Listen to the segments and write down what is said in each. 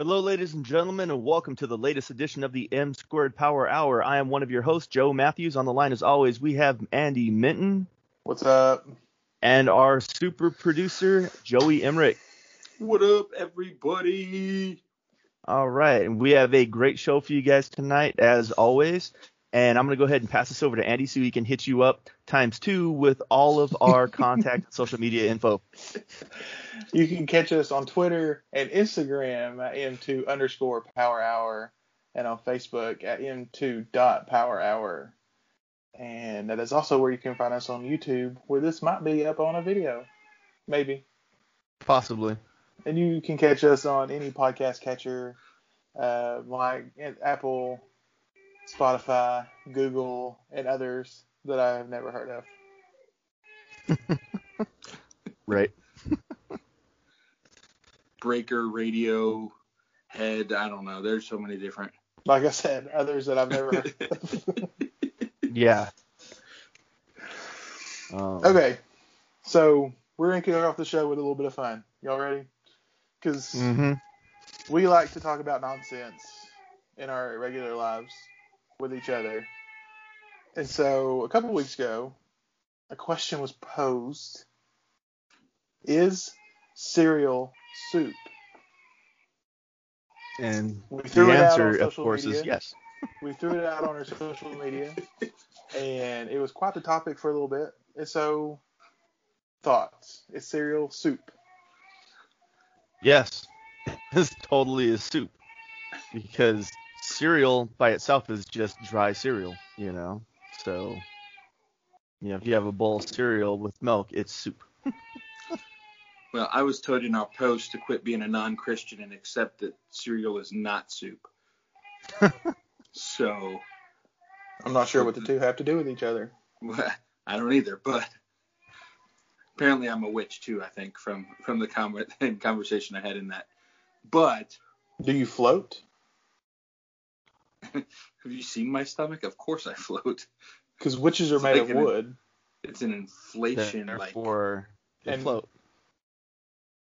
Hello, ladies and gentlemen, and welcome to the latest edition of the M Squared Power Hour. I am one of your hosts, Joe Matthews. On the line, as always, we have Andy Minton What's up? and our super producer, Joey Emmerich. What up, everybody? All right, and we have a great show for you guys tonight, as always. And I'm going to go ahead and pass this over to Andy so he can hit you up times two with all of our contact and social media info. You can catch us on Twitter and Instagram at M2 underscore power hour and on Facebook at M2 dot power hour. And that is also where you can find us on YouTube, where this might be up on a video. Maybe. Possibly. And you can catch us on any podcast catcher, uh, like Apple, Spotify, Google, and others that I have never heard of. Right. Breaker, radio, head. I don't know. There's so many different. Like I said, others that I've never heard of. Yeah. Um, Okay, so we're gonna kick off the show with a little bit of fun. Y'all ready? Because hmm we like to talk about nonsense in our regular lives with each other. And so a couple weeks ago, a question was posed: Is cereal soup? And We the answer, of course, media. is yes. We threw it out on our social media, and it was quite the topic for a little bit. And so, thoughts: Is cereal soup? Yes, this totally is soup because cereal by itself is just dry cereal, you know. So, you know, if you have a bowl of cereal with milk, it's soup. Well, I was told in our post to quit being a non-Christian and accept that cereal is not soup. so, I'm not sure what the two have to do with each other. I don't either. But apparently, I'm a witch too. I think from from the con- conversation I had in that. But Do you float? have you seen my stomach? Of course, I float. Because witches are It's made like of an- wood. It's an inflation. like Therefore, they And- float.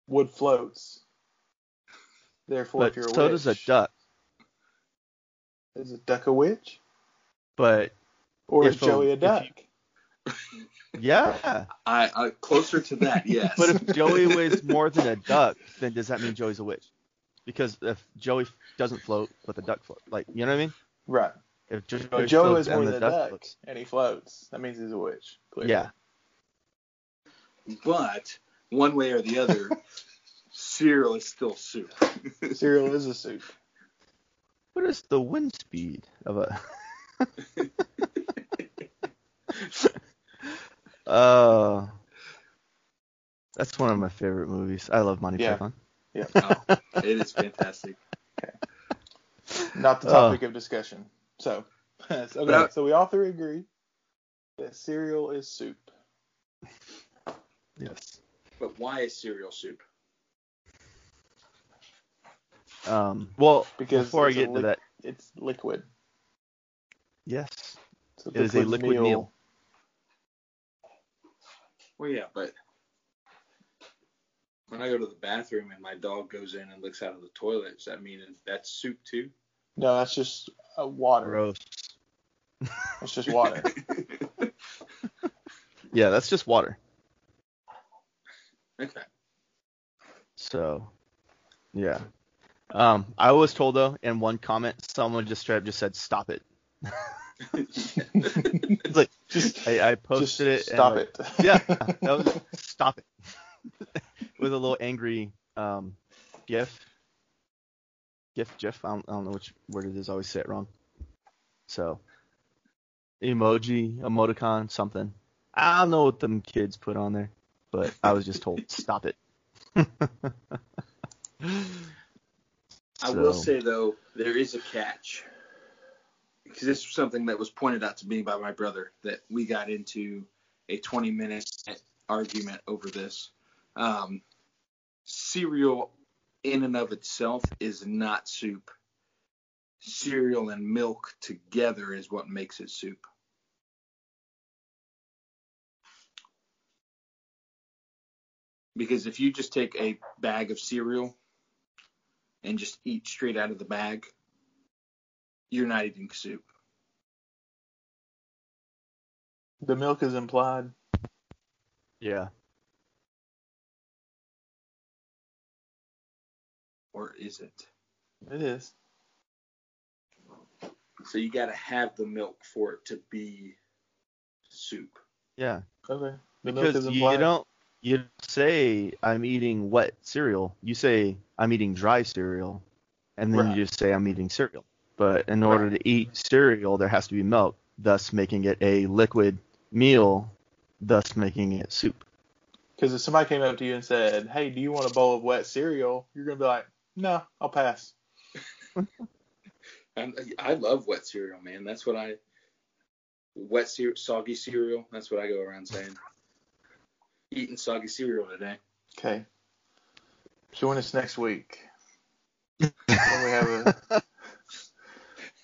Wood floats. Therefore, But if you're a witch. so witch, does a duck. Is a duck a witch? But Or is Joey a if duck? yeah, I, I closer to that. Yes. but if Joey weighs more than a duck, then does that mean Joey's a witch? Because if Joey doesn't float, but the duck float, like you know what I mean? Right. If Joey, If Joey floats weighs more and than the duck duck floats, and he floats, that means he's a witch. clearly. yeah. But one way or the other, cereal is still soup. Cereal is a soup. What is the wind speed of a? Oh, that's one of my favorite movies. I love Monty Yeah. Python. Yeah. Oh, it is fantastic. Okay. Not the topic of discussion. So, okay. But- so we all three agree that cereal is soup. Yes. But why is cereal soup? Um. Well, Because before I get into liq- that, It's liquid. yes, It's a It is a liquid meal. Well, yeah, but when I go to the bathroom and my dog goes in and looks out of the toilet, does that mean that's soup too? No, that's just uh, water. gross. It's just water. Yeah, that's just water. okay. So, yeah. Um, I was told though in one comment, someone just straight up just said, "Stop it." It's like just, I, I just posted it. and, stop like, it. Yeah, that was stop it. With a little angry um, gif. GIF, GIF. I don't, I don't know which word it is. I always say it wrong. So, emoji, emoticon, something. I don't know what them kids put on there, but I was just told stop it. I will say though, there is a catch. Because this was something that was pointed out to me by my brother that we got into a 20 minute argument over this. Um, cereal in and of itself is not soup. Cereal and milk together is what makes it soup. Because if you just take a bag of cereal and just eat straight out of the bag, you're not eating soup. The milk is implied. Yeah. Or is it? It is. So you got to have the milk for it to be soup. Yeah. Okay. The Because is you, you don't you say I'm eating wet cereal. You say I'm eating dry cereal, and then Right. you just say I'm eating cereal. But in order to eat cereal, there has to be milk, thus making it a liquid meal, thus making it soup. Because if somebody came up to you and said, "Hey, do you want a bowl of wet cereal?" You're gonna be like, "No, I'll pass." I love wet cereal, man. That's what I wet cereal, soggy cereal. That's what I go around saying. Eating soggy cereal today. Okay. Join us next week when we have a,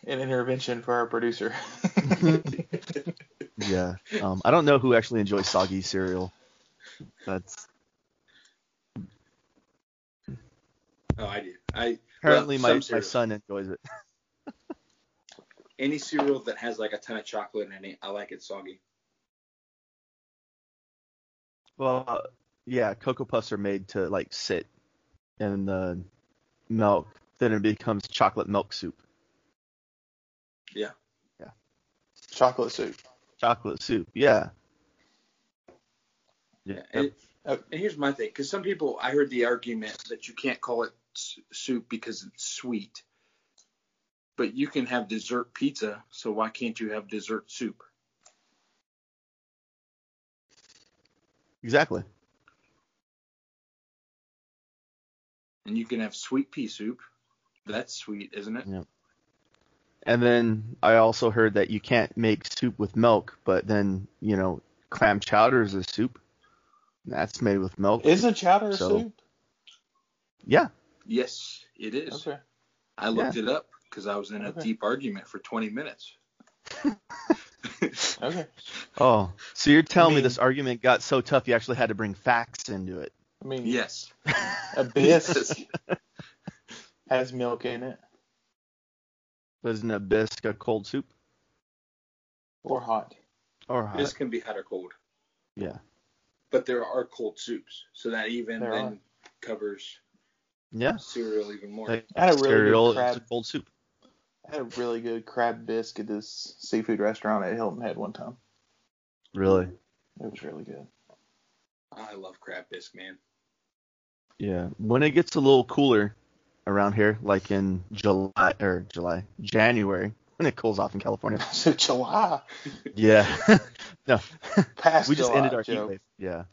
an intervention for our producer. Yeah. Um, I don't know who actually enjoys soggy cereal. That's Oh, I do. I apparently well, my, my son enjoys it. Any cereal that has like a ton of chocolate in it, I like it soggy. Well, uh, yeah, cocoa puffs are made to like sit in the milk, then it becomes chocolate milk soup. Yeah. Yeah. Chocolate soup. Chocolate soup, yeah. Yeah. Yeah. And, Oh. and here's my thing, because some people, I heard the argument that you can't call it s- soup because it's sweet. But you can have dessert pizza, so why can't you have dessert soup? Exactly. And you can have sweet pea soup. That's sweet, isn't it? Yeah. And then I also heard that you can't make soup with milk, but then, you know, clam chowder is a soup. That's made with milk. Isn't chowder a soup? yeah. Yes, it is. Okay. I looked it up because I was in a Okay. deep argument for 20 minutes. Okay. Oh, so you're telling me mean- this argument got so tough you actually had to bring facts into it? I mean, yes. a bisque has milk in it Isn't a bisque a cold soup? or hot. Or hot? This can be hot or cold. Yeah. But there are cold soups, so that even There then are. covers Yeah. cereal even more. Like, I had a really cereal good crab. cold soup. I had a really good crab bisque at this seafood restaurant at Hilton Head one time. Really? It was really good. I love crab bisque, man. Yeah. When it gets a little cooler around here, like in July or July, January, when it cools off in California. So July, Yeah. no. past we just July, ended our heat wave. Yeah.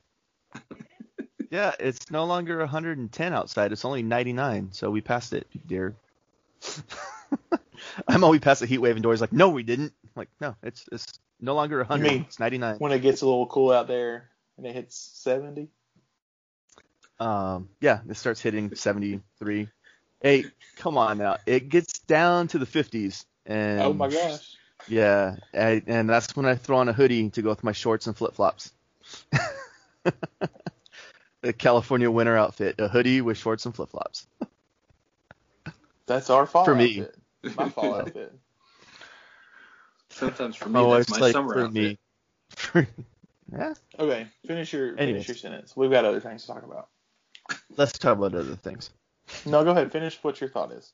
Yeah, it's no longer 110 outside. It's only 99, so we passed it, dear. I'm always past the heat wave, and Dory's like, "No, we didn't." I'm like, no, it's it's no longer 100. mean- it's 99. When it gets a little cool out there and it hits 70. Um, yeah, it starts hitting 73. Hey, come on now. It gets down to the 50s, and oh my gosh. Yeah, I, and that's when I throw on a hoodie to go with my shorts and flip flops. the California winter outfit: a hoodie with shorts and flip flops. That's our fall For me. outfit. My fall outfit. Sometimes for me, My that's wife's my like summer for outfit. me. For, yeah, Okay, finish your Anyways. finish your sentence. We've got other things to talk about. let's talk about other things. No, go ahead. Finish what your thought is.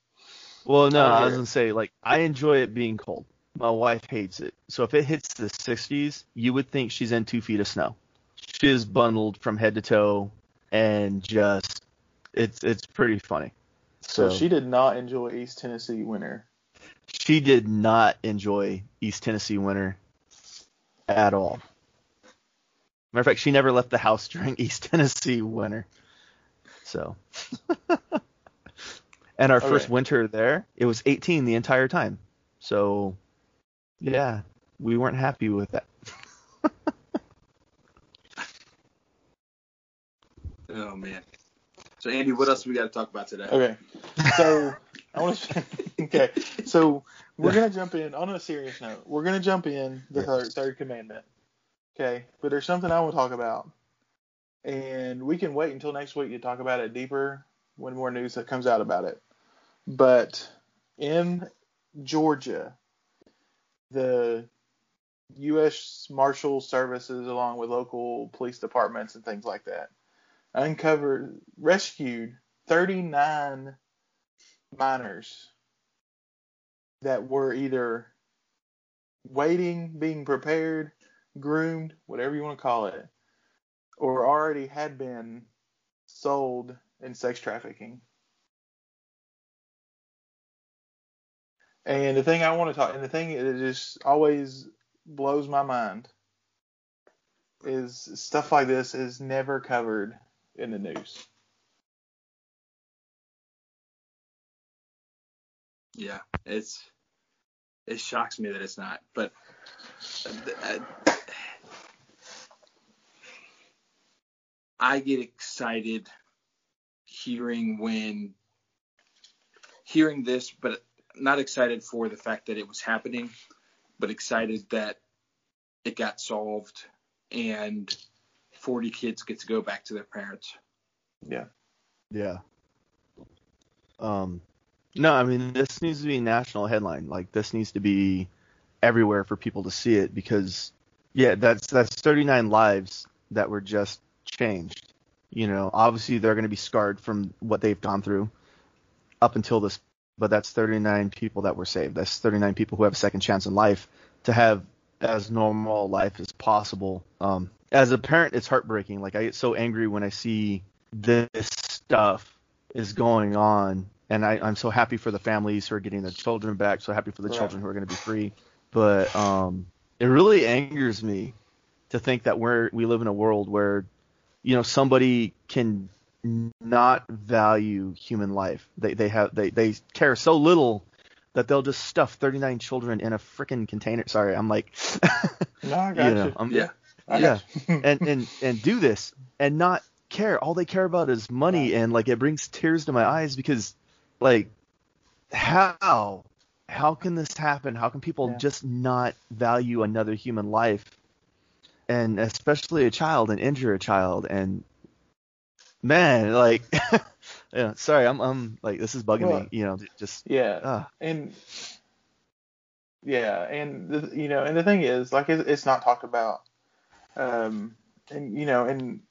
Well, no, I wanna I hear was gonna say like I enjoy it being cold. My wife hates it. So if it hits the 60s, you would think she's in two feet of snow. She is bundled from head to toe, and just it's it's pretty funny. So, So, she did not enjoy East Tennessee winter. she did not enjoy East Tennessee winter at all. Matter of fact, she never left the house during East Tennessee winter. So, and our first winter there, it was 18 the entire time. So, yeah, we weren't happy with that. Oh man. So Andy, what else we got to talk about today? Okay, so I want to. okay, so we're gonna jump in on a serious note. We're gonna jump in the third, third commandment. Okay, but there's something I want to talk about, and we can wait until next week to talk about it deeper when more news that comes out about it. But in Georgia, the U.S. Marshal Services, along with local police departments and things like that, uncovered, rescued 39 minors that were either waiting, being prepared, groomed, whatever you want to call it, or already had been sold in sex trafficking. And the thing I want to talk, and the thing that just always blows my mind is stuff like this is never covered in the news. Yeah, it's it shocks me that it's not. But uh, I get excited hearing when hearing this, but not excited for the fact that it was happening, but excited that it got solved and 40 kids get to go back to their parents. Yeah. Yeah. Um, no, I mean this needs to be a national headline. Like this needs to be everywhere for people to see it because yeah, that's that's 39 lives that were just changed. You know, obviously they're going to be scarred from what they've gone through up until this, but that's 39 people that were saved. That's 39 people who have a second chance in life to have as normal life as possible. Um, as a parent, it's heartbreaking. Like I get so angry when I see this stuff is going on, and I, I'm so happy for the families who are getting their children back. So happy for the Right. children who are going to be free. But um, it really angers me to think that we're we live in a world where you know somebody can not value human life. They they have they they care so little that they'll just stuff 39 children in a freaking container. Sorry, I'm like, No, I got you know, you. I'm, Yeah. I yeah, and and and do this and not care. All they care about is money, and like it brings tears to my eyes because, like, how how can this happen? How can people Yeah. just not value another human life, and especially a child, and injure a child? And man, like, yeah, sorry, I'm I'm like this is bugging Well, me. You know, just yeah. ah, and yeah, and the, you know, and the thing is, like, it, it's not talked about, um, and you know, and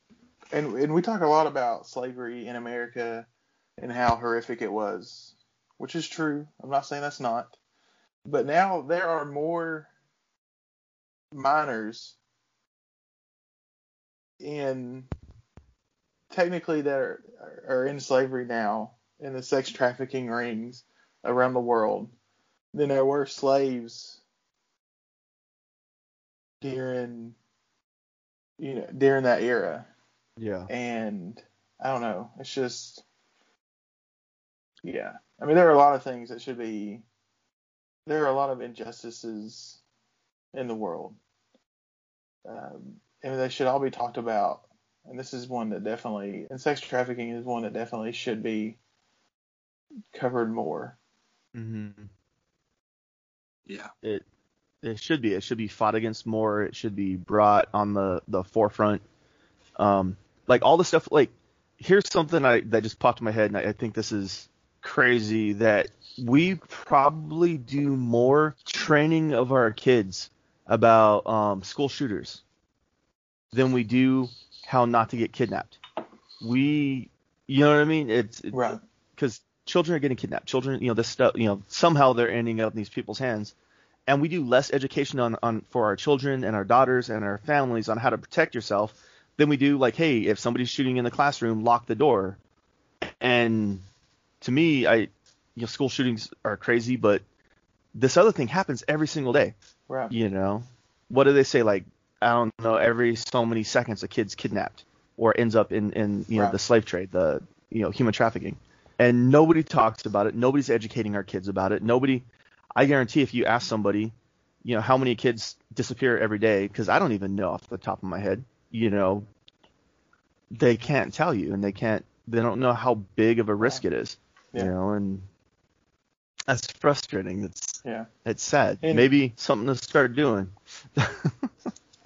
and and we talk a lot about slavery in America and how horrific it was, which is true. I'm not saying that's not, but now there are more minors in technically that are, are in slavery now in the sex trafficking rings around the world than there were slaves during you know during that era. Yeah, and i don't know. It's just yeah. I mean there are a lot of things that should be there are a lot of injustices in the world. Um, and they should all be talked about. And this is one that definitely and sex trafficking is one that definitely should be covered more. Hmm Yeah. it it should be. It should be fought against more. It should be brought on the the forefront. Um, like all the stuff. Like here's something I that just popped in my head, and I, I think this is crazy that we probably do more training of our kids about um, school shooters than we do how not to get kidnapped. We, you know what I mean? It's it- right because children are getting kidnapped. Children, you know, this stuff, you know, somehow they're ending up in these people's hands, and we do less education on, on for our children and our daughters and our families on how to protect yourself than we do like, hey, if somebody's shooting in the classroom, lock the door. And to me, I, you know, school shootings are crazy, but this other thing happens every single day. right You know, what do they say? Like, I don't know, every so many seconds a kid's kidnapped or ends up in, in you know, Right. the slave trade, the, you know, human trafficking. And nobody talks about it. Nobody's educating our kids about it. Nobody, I guarantee if you ask somebody, you know, how many kids disappear every day, because I don't even know off the top of my head, you know, they can't tell you and they can't, they don't know how big of a risk it is, Yeah. you know, and that's frustrating. It's, yeah it's sad. And- Maybe something to start doing.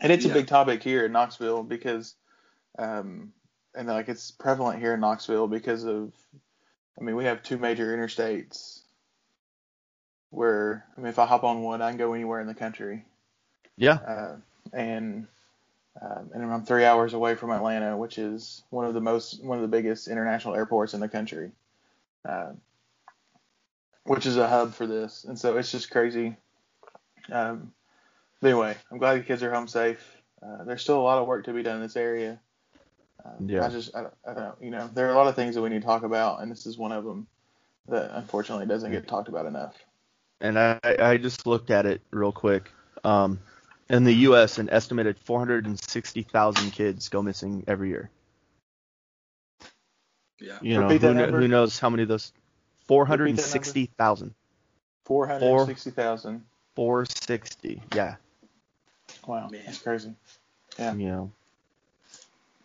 And it's Yeah. a big topic here in Knoxville because, um, and like it's prevalent here in Knoxville because of I mean, we have two major interstates where, I mean, if I hop on one, I can go anywhere in the country. Yeah. Uh, and um, and I'm three hours away from Atlanta, which is one of the most one of the biggest international airports in the country, uh, which is a hub for this. And so it's just crazy. Um, anyway, I'm glad the kids are home safe. Uh, there's still a lot of work to be done in this area. Um, Yeah. I just I, don't- I don't you know there are a lot of things that we need to talk about, and this is one of them that unfortunately doesn't get talked about enough. And I, I just looked at it real quick. Um, in the U.S., an estimated 460,000 kids go missing every year. Yeah. You know, who, kn- who knows how many of those? 460,000. Four hundred sixty thousand. 460. Yeah. Wow, Man. that's crazy. Yeah. You know.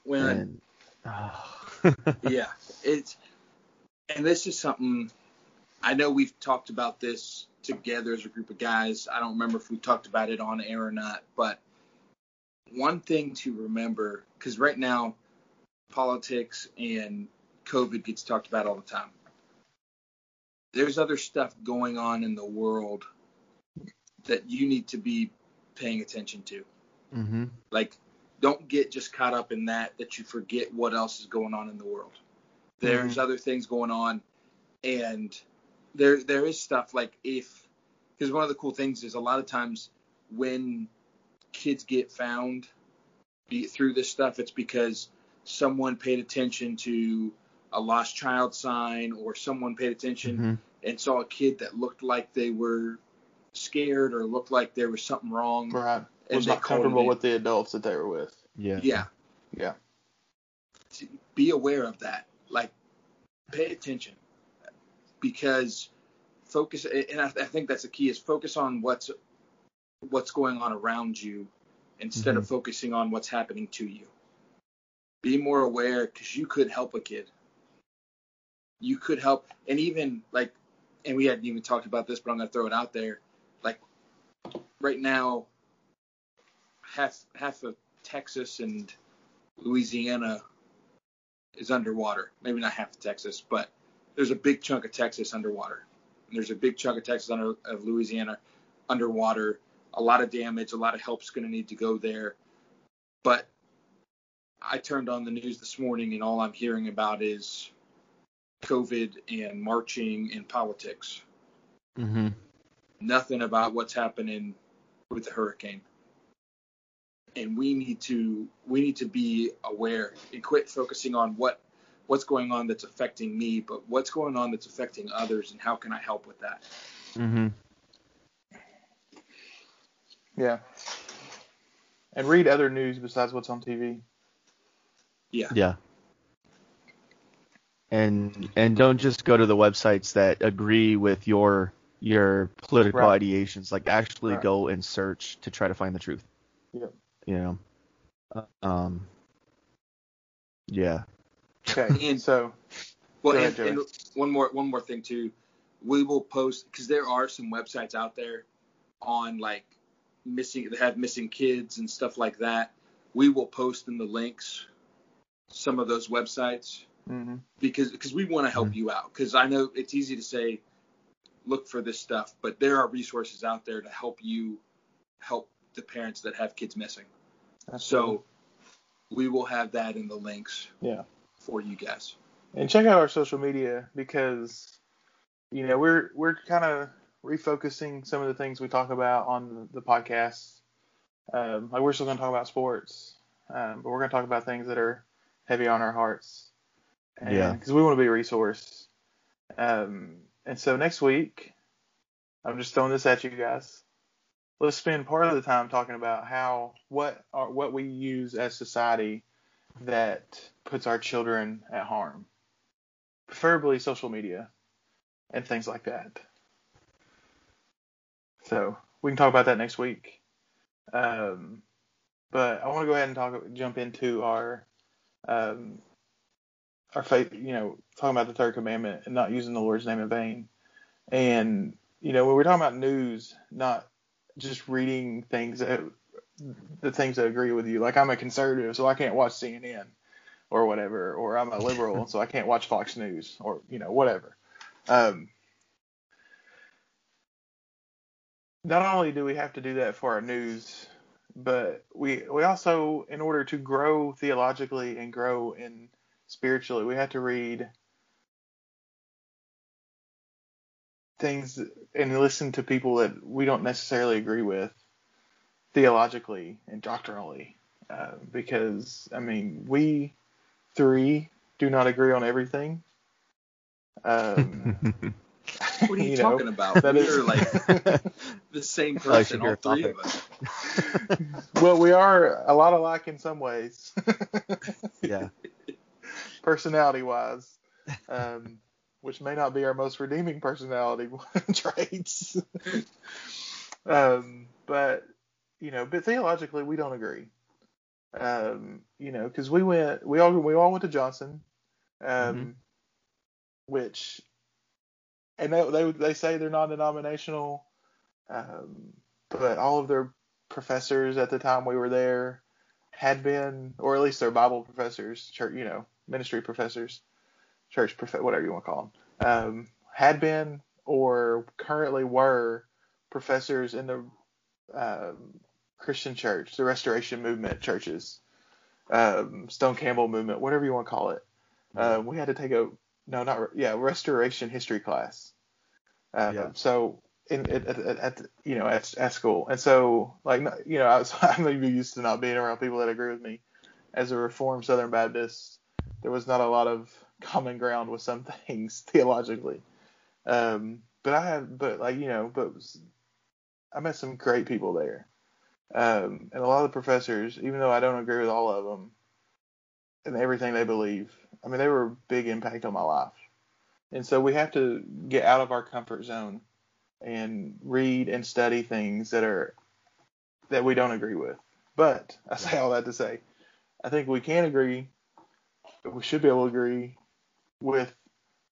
When And, ah. yeah, it's and this is something I know we've talked about this together as a group of guys. I don't remember if we talked about it on air or not, but one thing to remember because right now politics and COVID gets talked about all the time. There's other stuff going on in the world that you need to be paying attention to. hmm Like, don't get just caught up in that that you forget what else is going on in the world. There's other things going on, and there there is stuff like if because one of the cool things is a lot of times when kids get found be, through this stuff, it's because someone paid attention to a lost child sign or someone paid attention hmm and saw a kid that looked like they were scared or looked like there was something wrong. Right. And Was they not called it comfortable with the adults that they were with. Yeah. Yeah. Yeah. be aware of that. Like, pay attention because focus. And I, I think that's the key is focus on what's what's going on around you instead of mm-hmm. focusing on what's happening to you. Be more aware because you could help a kid. You could help, and even like, and we hadn't even talked about this, but I'm gonna throw it out there. Like, right now, half half of Texas and Louisiana is underwater. Maybe not half of Texas, but there's a big chunk of Texas underwater. And there's a big chunk of Texas under of Louisiana underwater. A lot of damage, a lot of help's going to need to go there. But I turned on the news this morning and all I'm hearing about is COVID and marching and politics. hmm Nothing about what's happening with the hurricane. And we need to we need to be aware and quit focusing on what what's going on that's affecting me, but what's going on that's affecting others and how can I help with that? hmm Yeah. And read other news besides what's on TV. Yeah. Yeah. And and don't just go to the websites that agree with your your political Right. ideations. Like actually Right. go and search to try to find the truth. Yeah. You know. Um. Yeah. Okay. And- so Well, and, ahead, and one more one more thing too, we will post because there are some websites out there on like missing that have missing kids and stuff like that. We will post in the links some of those websites hmm because because we want to help you out because I know it's easy to say look for this stuff, but there are resources out there to help you help the parents that have kids missing. So we will have that in the links yeah. For you guys. And check out our social media because you know we're we're kind of refocusing some of the things we talk about on the, the podcast. Um, like we're still going to talk about sports, um, but we're going to talk about things that are heavy on our hearts. And, Yeah. Because we want to be a resource. Um, and so next week, I'm just throwing this at you guys. Let's spend part of the time talking about how what are what we use as society that puts our children at harm preferably social media and things like that. So we can talk about that next week. Um, but I want to go ahead and talk, jump into our, um, our faith. You know, talking about the third commandment and not using the Lord's name in vain. And you know, when we're talking about news, not just reading things that the things that agree with you. Like I'm a conservative, so I can't watch CNN. or whatever, or I'm a liberal, so I can't watch Fox News, or you know, whatever. Um, not only do we have to do that for our news, but we we also, in order to grow theologically and grow in spiritually, we have to read things and listen to people that we don't necessarily agree with theologically and doctrinally. Uh, because I mean, we three do not agree on everything. Um, What are you, know, talking about? that we is- are like the same I like to person, hear all three topic. of us. well, we are a lot alike in some ways, yeah. personality wise, um, which may not be our most redeeming personality traits. um, but you know, but theologically, we don't agree. Um, you know, because we went, we all we all went to Johnson, um, Mhm. which, and they, they they say they're non-denominational, um, but all of their professors at the time we were there had been, or at least their Bible professors, church, you know, ministry professors, church prof, whatever you want to call them, um, had been or currently were professors in the um, Christian church, the Restoration Movement churches, um, Stone Campbell movement, whatever you want to call it. Uh, we had to take a no, not yeah, Restoration history class. Uh, Yeah. So in at, at, at you know at, at school, and so like you know I was I'm used to not being around people that agree with me. As a Reformed Southern Baptist, there was not a lot of common ground with some things theologically. Um, but I have, but like you know, but I met some great people there. Um, and a lot of the professors, even though I don't agree with all of them and everything they believe, I mean, they were a big impact on my life. And so we have to get out of our comfort zone and read and study things that are that we don't agree with. But I say all that to say, I think we can agree. But we should be able to agree with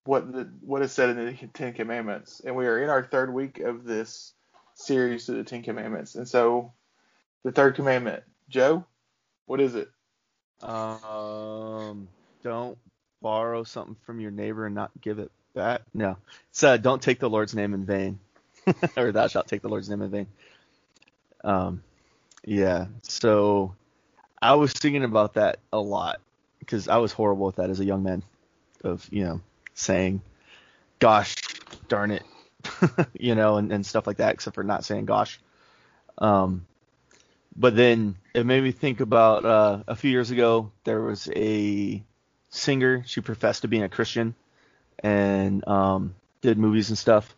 what the what is said in the Ten Commandments, and we are in our third week of this series to the Ten Commandments. And so, the third commandment, Joe, what is it? Um, don't borrow something from your neighbor and not give it back. No, it's uh, don't take the Lord's name in vain, or thou shalt take the Lord's name in vain. Um, yeah. So I was thinking about that a lot because I was horrible with that as a young man, of you know saying, "Gosh, darn it," you know, and, and stuff like that, except for not saying "gosh." Um, but then it made me think about uh, a few years ago there was a singer she professed to being a christian and um, did movies and stuff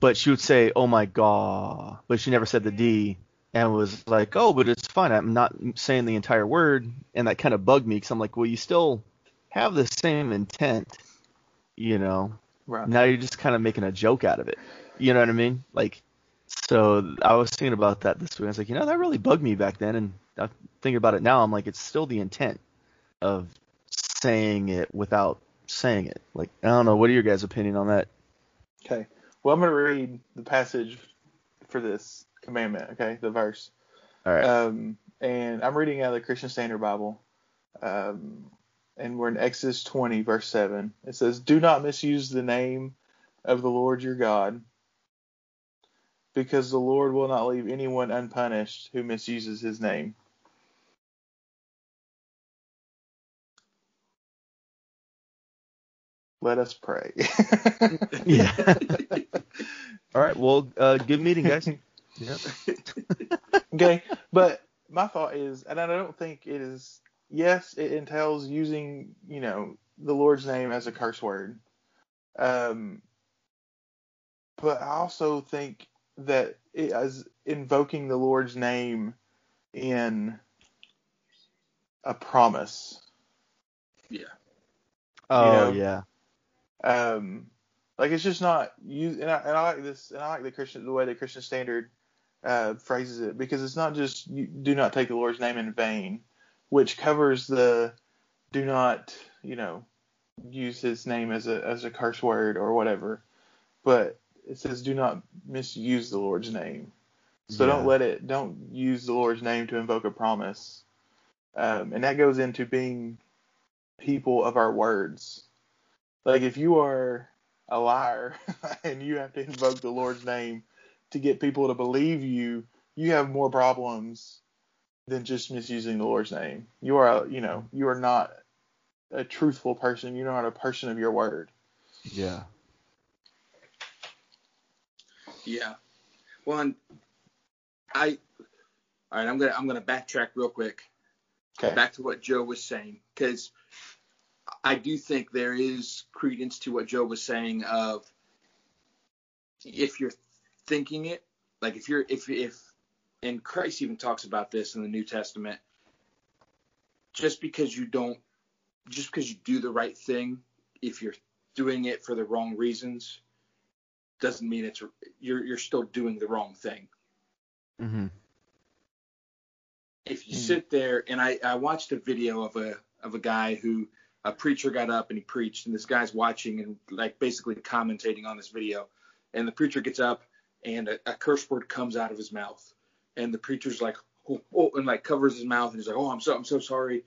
but she would say oh my god but she never said the d and was like oh but it's fine i'm not saying the entire word and that kind of bugged me because i'm like well you still have the same intent you know Right. now you're just kind of making a joke out of it. You know what I mean? Like, so I was thinking about that this week. I was like, you know, that really bugged me back then, and I'm thinking about it now. I'm like, it's still the intent of saying it without saying it. Like, I don't know. What are your guys' opinion on that? Okay. Well, I'm going to read the passage for this commandment. Okay, the verse. All right. Um, and I'm reading out of the Christian Standard Bible. Um, and we're in Exodus 20, verse 7. It says, Do not misuse the name of the Lord your God, because the Lord will not leave anyone unpunished who misuses his name. Let us pray. yeah. All right. Well, uh, good meeting, guys. Yep. okay, but my thought is, and I don't think it is. Yes, it entails using, you know, the Lord's name as a curse word. Um, but I also think that it as invoking the Lord's name in a promise. Yeah. Oh know? yeah. Um, like it's just not you. And I, and I like this, and I like the Christian the way the Christian Standard uh, phrases it because it's not just you do not take the Lord's name in vain, which covers the do not you know use His name as a as a curse word or whatever, but it says do not misuse the Lord's name. So don't let it don't use the Lord's name to invoke a promise, um, and that goes into being people of our words. Like if you are a liar and you have to invoke the Lord's name to get people to believe you, you have more problems than just misusing the Lord's name. You are, a, you know, you are not a truthful person. You're not a person of your word. Yeah. Yeah. Well, and I. All right, I'm gonna I'm gonna backtrack real quick. Okay. Back to what Joe was saying, because I do think there is credence to what Joe was saying of if you're thinking it, like if you're if if and Christ even talks about this in the New Testament. Just because you don't, just because you do the right thing, if you're doing it for the wrong reasons, doesn't mean it's you're you're still doing the wrong thing. Mm-hmm. If you Hmm. sit there and I I watched a video of a of a guy who a preacher got up and he preached and this guy's watching and like basically commentating on this video and the preacher gets up and a, a curse word comes out of his mouth and the preacher's like oh, oh and like covers his mouth and he's like oh I'm so I'm so sorry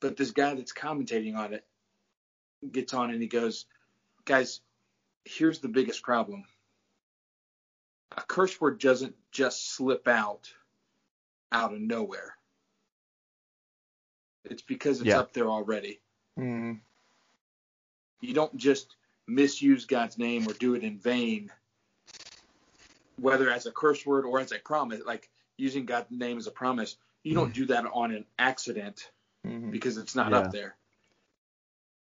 but this guy that's commentating on it gets on and he goes guys here's the biggest problem a curse word doesn't just slip out out of nowhere it's because it's Yeah. up there already Mm. you don't just misuse God's name or do it in vain, whether as a curse word or as a promise, like using God's name as a promise. You don't do that on an accident Mhm. because it's not Yeah. up there.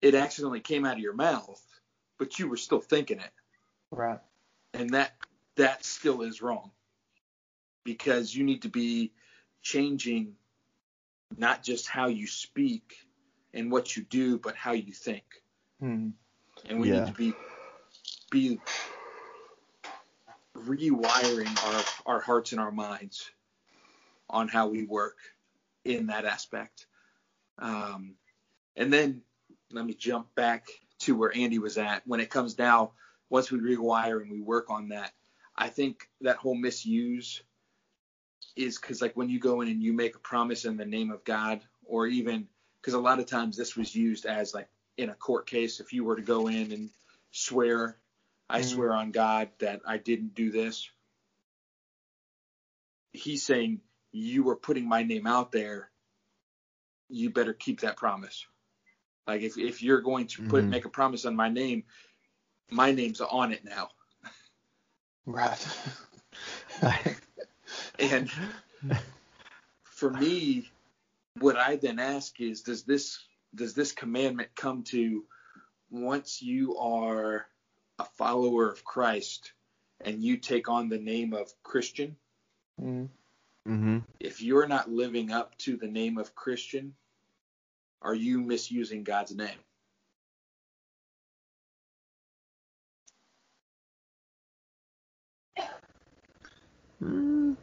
It accidentally came out of your mouth, but you were still thinking it, Right. and that that still is wrong because you need to be changing not just how you speak and what you do, but how you think. Mm. and we Yeah. need to be be rewiring our our hearts and our minds on how we work in that aspect. Um, and then let me jump back to where Andy was at. When it comes now, once we rewire and we work on that, I think that whole misuse is because like when you go in and you make a promise in the name of God, or even because a lot of times this was used as like in a court case, if you were to go in and swear, I Mhm. swear on God that I didn't do this. He's saying you were putting my name out there. You better keep that promise. Like if, if you're going to put Mhm. make a promise on my name, my name's on it now. Right. And for me, what I then ask is, does this does this commandment come to once you are a follower of Christ and you take on the name of Christian? Mm. Mm-hmm. If you're not living up to the name of Christian, are you misusing God's name? Mm,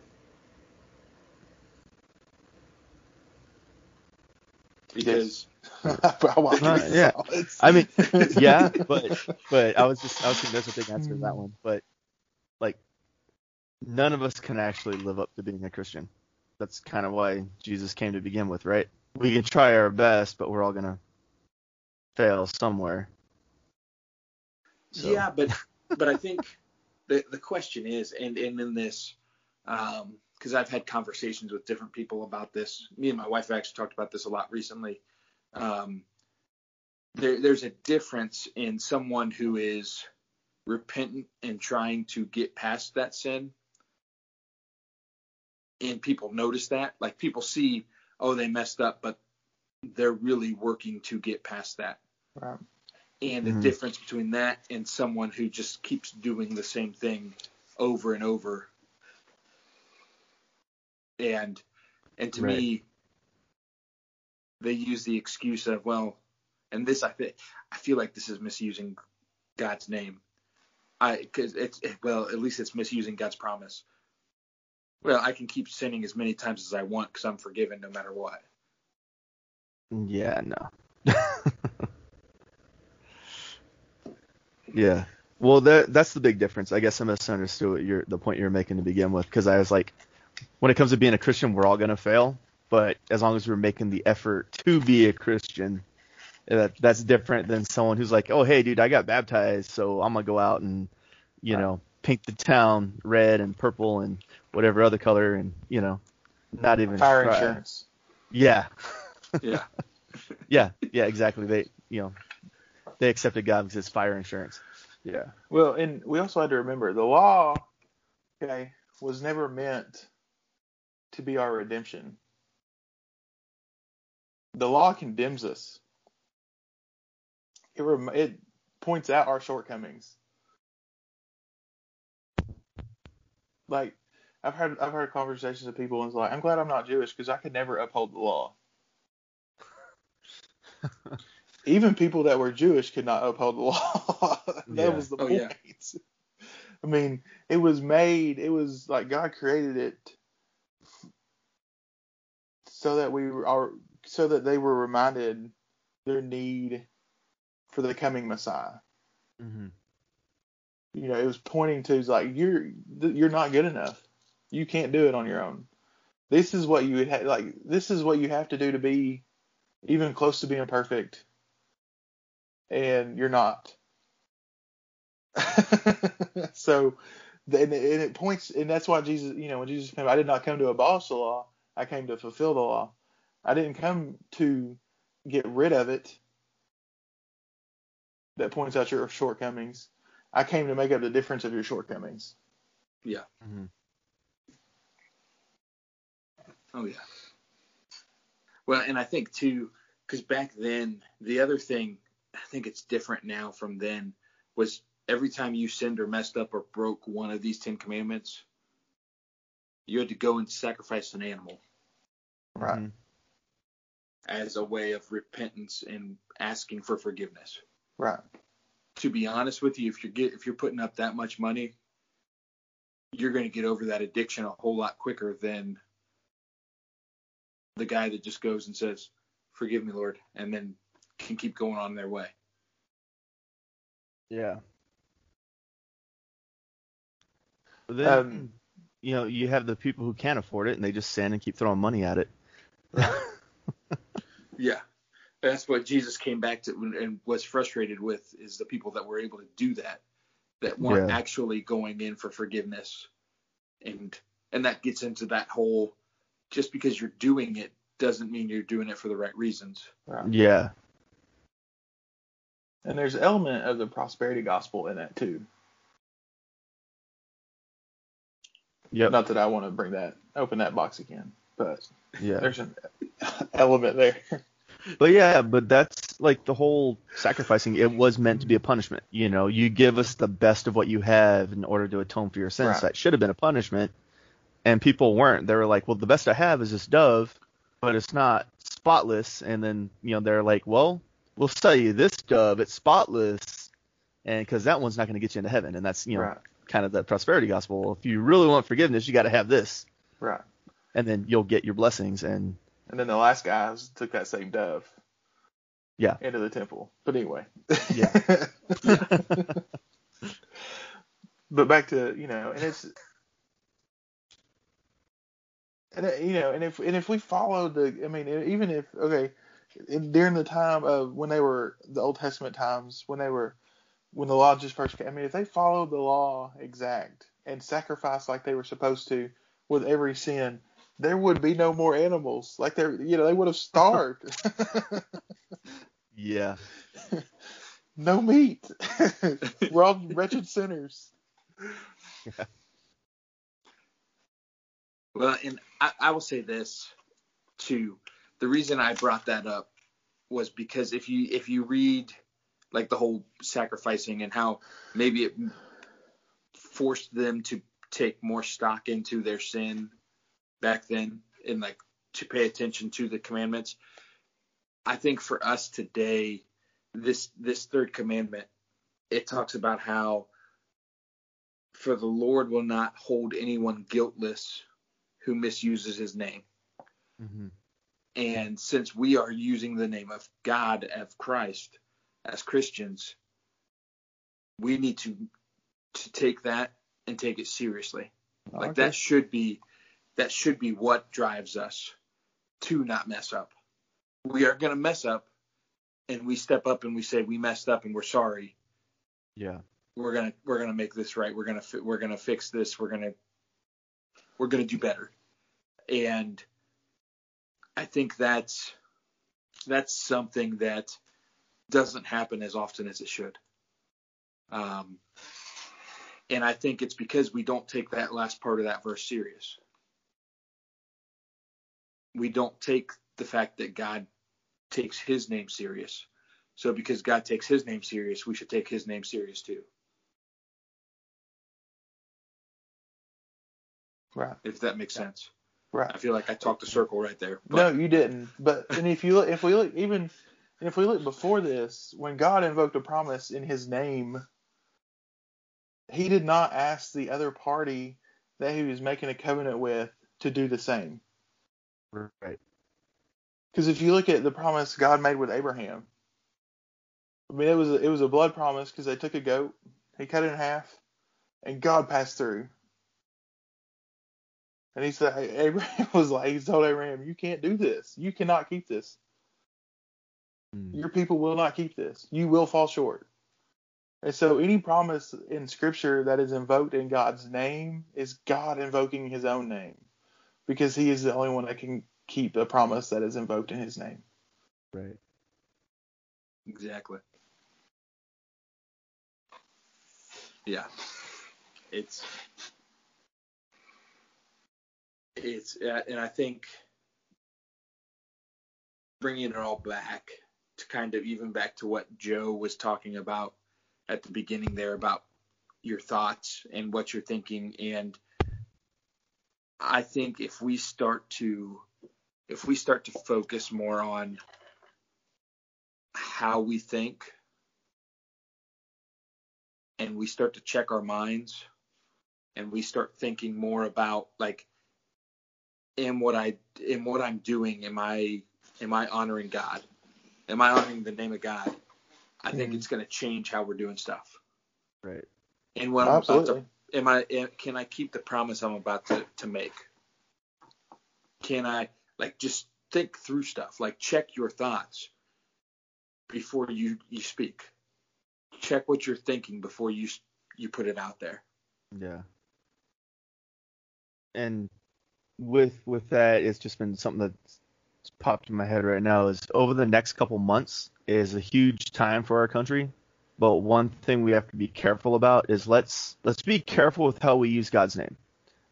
Because I Uh, yeah. I mean, yeah, but but I was just I was thinking there's a big answer to that one. But like, none of us can actually live up to being a Christian. That's kind of why Jesus came to begin with, right? We can try our best, but we're all gonna fail somewhere. So, Yeah, but but I think the the question is, and and in this, because I've had conversations with different people about this. Me and my wife actually talked about this a lot recently. Um, there there's a difference in someone who is repentant and trying to get past that sin, and people notice that. Like people see, oh, they messed up, but they're really working to get past that Right. and Mhm. the difference between that and someone who just keeps doing the same thing over and over and and to Right. me they use the excuse of well and this i think i feel like this is misusing god's name i because it's it, well at least it's misusing god's promise well i can keep sinning as many times as i want because i'm forgiven no matter what Yeah, no. yeah. Well, that that's the big difference. I guess I misunderstood what you're, the point you were making to begin with, because I was like, when it comes to being a Christian, we're all gonna fail, but as long as we're making the effort to be a Christian, eh, that that's different than someone who's like, oh hey dude, I got baptized, so I'm gonna go out and you Right. know paint the town red and purple and whatever other color and you know not even Fire try. insurance. Yeah, Yeah. yeah, yeah, exactly. They you know they accepted God because it's fire insurance. Yeah. Well, and we also had to remember the law, okay, was never meant to be our redemption. The law condemns us. It rem- it points out our shortcomings. Like I've heard I've heard conversations with people and it's like I'm glad I'm not Jewish because I could never uphold the law. Even people that were Jewish could not uphold the law. that Yeah. was the Oh, point. yeah. I mean, it was made. It was like God created it so that we are so that they were reminded their need for the coming Messiah. Mm-hmm. You know, it was pointing to like you're you're not good enough. You can't do it on your own. This is what you would ha- like. This is what you have to do to be even close to being perfect, and you're not. so, and and it points, and that's why Jesus, you know, when Jesus came, I did not come to abolish the law. I came to fulfill the law. I didn't come to get rid of it. That points out your shortcomings. I came to make up the difference of your shortcomings. Yeah. Mm-hmm. Oh yeah. Well, and I think too, because back then the other thing, I think it's different now from then, was every time you sinned or messed up or broke one of these Ten Commandments, you had to go and sacrifice an animal Right. Mm-hmm. as a way of repentance and asking for forgiveness. Right. To be honest with you, if you're get, if you're putting up that much money, you're going to get over that addiction a whole lot quicker than the guy that just goes and says, "Forgive me, Lord," and then can keep going on their way. Yeah. But then, Um, you know, you have the people who can't afford it and they just sin and keep throwing money at it. Yeah, that's what Jesus came back to and was frustrated with is the people that were able to do that, that weren't Yeah. actually going in for forgiveness, and and that gets into that whole just because you're doing it doesn't mean you're doing it for the right reasons. Right. Yeah. And there's an element of the prosperity gospel in that too. Yep. Not that I want to bring that open that box again, but Yeah. there's an element there. But yeah, but that's like the whole sacrificing. It was meant to be a punishment. You know, you give us the best of what you have in order to atone for your sins. Right. That should have been a punishment. And people weren't. They were like, well, the best I have is this dove, but it's not spotless. And then, you know, they're like, well, we'll sell you this dove. It's spotless. And because that one's not going to get you into heaven. And that's, you know, Right. kind of the prosperity gospel. If you really want forgiveness, you got to have this. Right. And then you'll get your blessings. And And then the last guys took that same dove. Yeah. Into the temple. But anyway. Yeah. but back to you know, and it's and it, you know, and if and if we followed the, I mean, even if okay, in, during the time of when they were the Old Testament times, when they were when the law just first came, I mean, if they followed the law exact and sacrificed like they were supposed to with every sin, there would be no more animals. Like they're, you know, they would have starved. yeah. no meat. We're all wretched sinners. Yeah. Well, and I, I will say this too. The reason I brought that up was because if you if you read like the whole sacrificing and how maybe it forced them to take more stock into their sin back then and like to pay attention to the commandments. I think for us today, this this third commandment, it talks about how for the Lord will not hold anyone guiltless who misuses his name. hmm And since we are using the name of God, of Christ, as Christians, we need to to take that and take it seriously. Like Okay. that should be that should be what drives us to not mess up. We are going to mess up, and we step up and we say we messed up and we're sorry, Yeah. we're gonna we're gonna make this right. We're gonna fi- we're gonna fix this. We're gonna we're gonna do better. And I think that's that's something that doesn't happen as often as it should. Um, and I think it's because we don't take that last part of that verse serious. We don't take the fact that God takes his name serious. So because God takes his name serious, we should take his name serious too. Right. If that makes sense. Right. I feel like I talked a circle right there. No, you didn't. But and if you look, if we look even if we look before this, when God invoked a promise in His name, He did not ask the other party that He was making a covenant with to do the same. Right. Because if you look at the promise God made with Abraham, I mean it was a, it was a blood promise because they took a goat, He cut it in half, and God passed through. And he said, Abraham was like, he told Abraham, you can't do this. You cannot keep this. Mm. Your people will not keep this. You will fall short. And so any promise in scripture that is invoked in God's name is God invoking his own name because he is the only one that can keep a promise that is invoked in his name. Right. exactly. Yeah. It's it's uh, and I think bringing it all back to kind of even back to what Joe was talking about at the beginning there about your thoughts and what you're thinking and I think if we start to if we start to focus more on how we think and we start to check our minds and we start thinking more about like in what I in what I'm doing am I am I honoring God am I honoring the name of God I think Mhm. it's going to change how we're doing stuff Right. and what I'm about Absolutely. to am I can I keep the promise I'm about to to make can I like just think through stuff like check your thoughts before you you speak check what you're thinking before you you put it out there Yeah. And with with that, it's just been something that's popped in my head right now. Is over the next couple months is a huge time for our country. But one thing we have to be careful about is let's let's be careful with how we use God's name.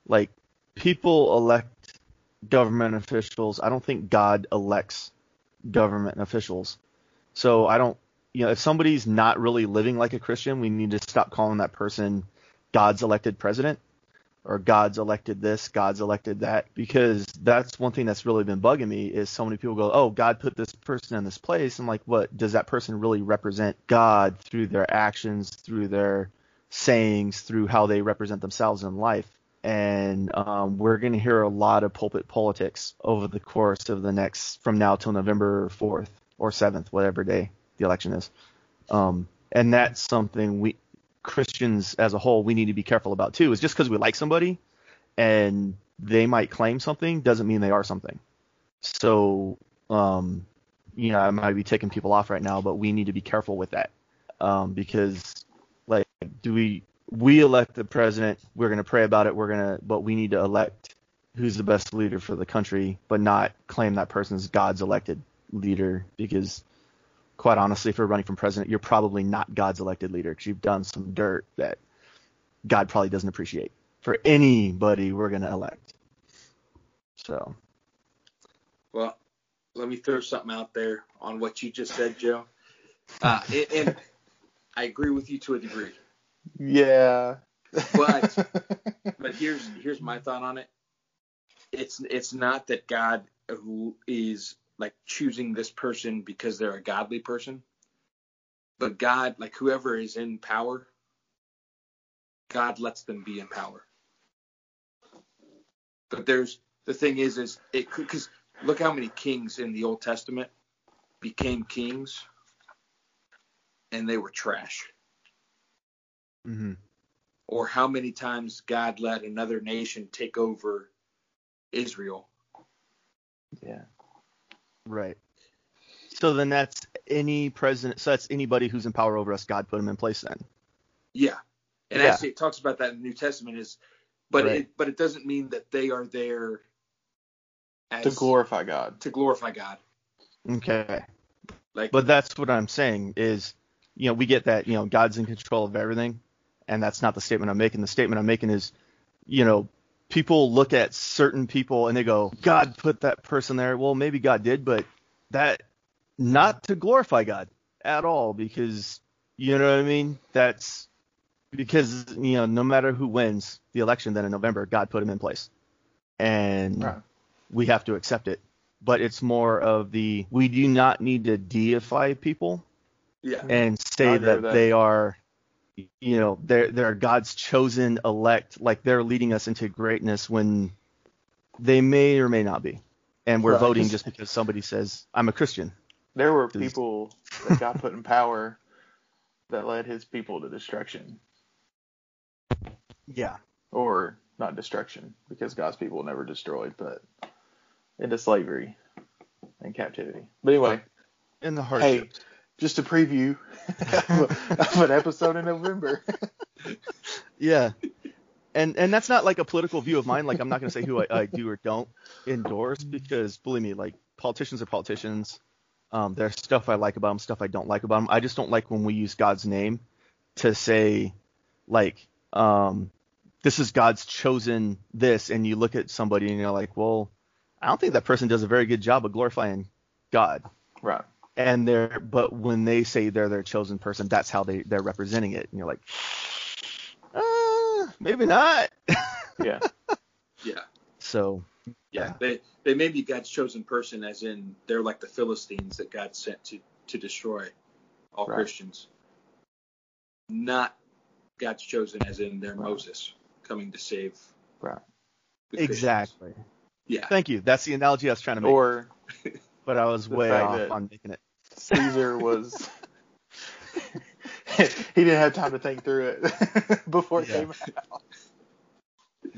Like people elect government officials. I don't think God elects government officials. So I don't you know, if somebody's not really living like a Christian, we need to stop calling that person God's elected president or God's elected this, God's elected that, because that's one thing that's really been bugging me is so many people go, oh, God put this person in this place. I'm like, what does that person really represent God through their actions, through their sayings, through how they represent themselves in life? And um, we're going to hear a lot of pulpit politics over the course of the next, from now till November 4th or 7th, whatever day the election is. Um, and that's something we, Christians as a whole we need to be careful about too. Is just because we like somebody and they might claim something doesn't mean they are something. So, um, you know, I might be taking people off right now, but we need to be careful with that um, because, like, do we we elect the president? We're going to pray about it. We're gonna, but we need to elect who's the best leader for the country, but not claim that person's God's elected leader because quite honestly, if you're running for president, you're probably not God's elected leader because you've done some dirt that God probably doesn't appreciate for anybody we're going to elect. So, well let me throw something out there on what you just said joe uh, and, and i agree with you to a degree Yeah. But- but here's here's my thought on it it's it's not that god who is like choosing this person because they're a godly person but god like whoever is in power god lets them be in power but there's the thing is is it because look how many kings in the old testament became kings and they were trash hmm or how many times God let another nation take over Israel. yeah. Right. So then that's any president. So that's anybody who's in power over us. God put him in place. Then. Yeah, and Yeah. actually it talks about that in the New Testament is, but Right. it but it doesn't mean that they are there as, To glorify God. to glorify God. Okay. Like, But that's what I'm saying is, you know, we get that, you know, God's in control of everything, and that's not the statement I'm making. The statement I'm making is, you know, people look at certain people and they go, God put that person there. Well, maybe God did, but that not to glorify God at all because you know what I mean? That's because you know, no matter who wins the election then in November, God put him in place. And Right. we have to accept it. But it's more of the we do not need to deify people yeah, and say that, that. they are you know they're they're God's chosen elect like they're leading us into greatness when they may or may not be. And we're Right, voting 'cause- just because somebody says I'm a Christian. There were people that God put in power that led his people to destruction. yeah. Or not destruction, because God's people were never destroyed, but into slavery and captivity. But anyway, in the hey, hardships just a preview of an episode in November. yeah. And and that's not like a political view of mine. Like I'm not going to say who I, I do or don't endorse because believe me like politicians are politicians. Um, there's stuff I like about them stuff I don't like about them I just don't like when we use God's name to say like um this is God's chosen this and you look at somebody and you're like well I don't think that person does a very good job of glorifying God. Right. And they're but when they say they're their chosen person that's how they they're representing it and you're like uh, maybe not Yeah. yeah, so yeah. They they may be God's chosen person, as in they're like the Philistines that God sent to to destroy all Right. Christians. Not God's chosen, as in they're Right. Moses coming to save. Right. the Christians. exactly Yeah. thank you that's the analogy I was trying to make Or but I was way off that- on making it Caesar was. he didn't have time to think through it before it Yeah. came out.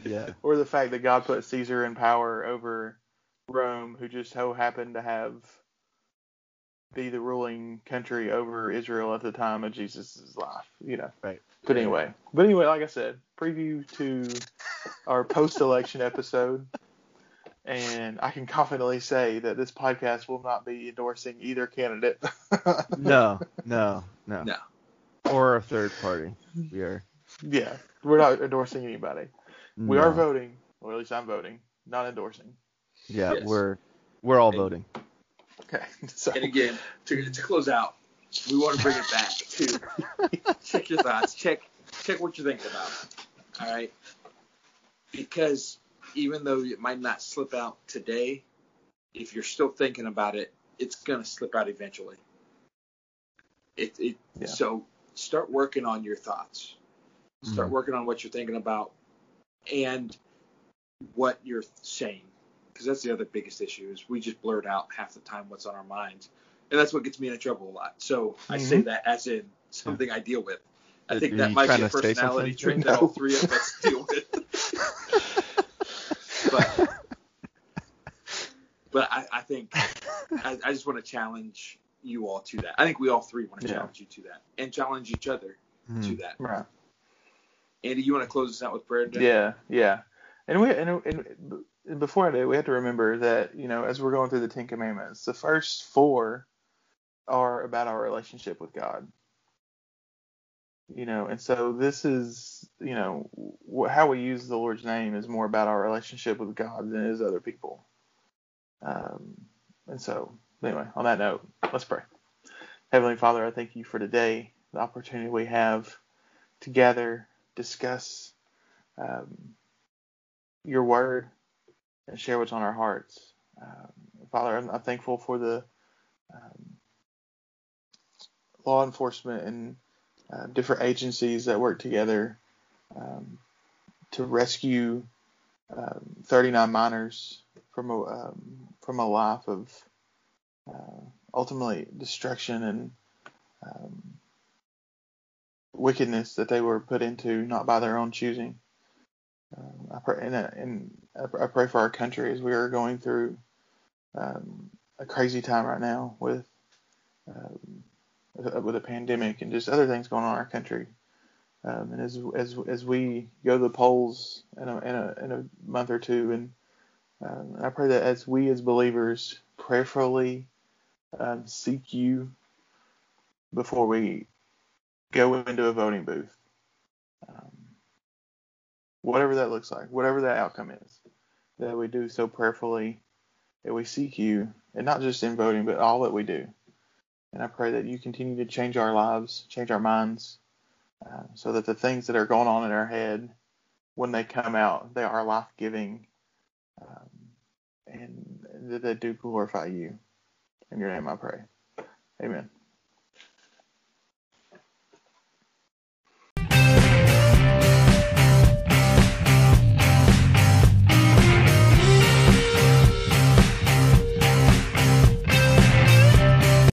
yeah Or the fact that God put Caesar in power over Rome, who just so happened to have be the ruling country over Israel at the time of Jesus' life, you know. Right. But anyway, but anyway, like I said, preview to our post-election episode, and I can confidently say that this podcast will not be endorsing either candidate. no no no No. or a third party we are Yeah, we're not endorsing anybody. We are voting, or at least I'm voting, not endorsing. yeah Yes. we're we're all And- voting Okay, so And again, to, to close out, we want to bring it back to check your thoughts, check check what you're thinking about. All right, because even though it might not slip out today, if you're still thinking about it, it's gonna slip out eventually. It it Yeah. so start working on your thoughts. Start Mhm. working on what you're thinking about and what you're saying because that's the other biggest issue is we just blurt out half the time what's on our minds and that's what gets me into trouble a lot so i say Mhm. that as in something i deal with i think that might be a personality trait that all three of us deal with but but i, I think I, I just want to challenge you all to that i think we all three want to Yeah. challenge you to that and challenge each other to Mhm. that right. andy you want to close this out with prayer today? Yeah, yeah. And we and, and and before I do, we have to remember that you know as we're going through the Ten Commandments, the first four are about our relationship with God. You know, and so this is you know wh- how we use the Lord's name is more about our relationship with God than it is other people. Um, and so anyway, on that note, let's pray. Heavenly Father, I thank you for today, the opportunity we have to gather, discuss um, your word and share what's on our hearts. Um, Father, I'm, I'm thankful for the um, law enforcement and uh, different agencies that work together um, to rescue um, 39 minors from a um, from a life of uh, ultimately destruction and um, wickedness that they were put into not by their own choosing. Um, I pray and, and I pray for our country as we are going through um, a crazy time right now with with a pandemic and just other things going on in our country. Um, and as as as we go to the polls in a in a, in a month or two, and um, I pray that as we as believers prayerfully um, seek you before we go into a voting booth, um, whatever that looks like, whatever that outcome is, that we do so prayerfully, that we seek you, and not just in voting, but all that we do. And I pray that you continue to change our lives, change our minds, uh, so that the things that are going on in our head, when they come out, they are life giving um, and that they do glorify you. In your name I pray. Amen.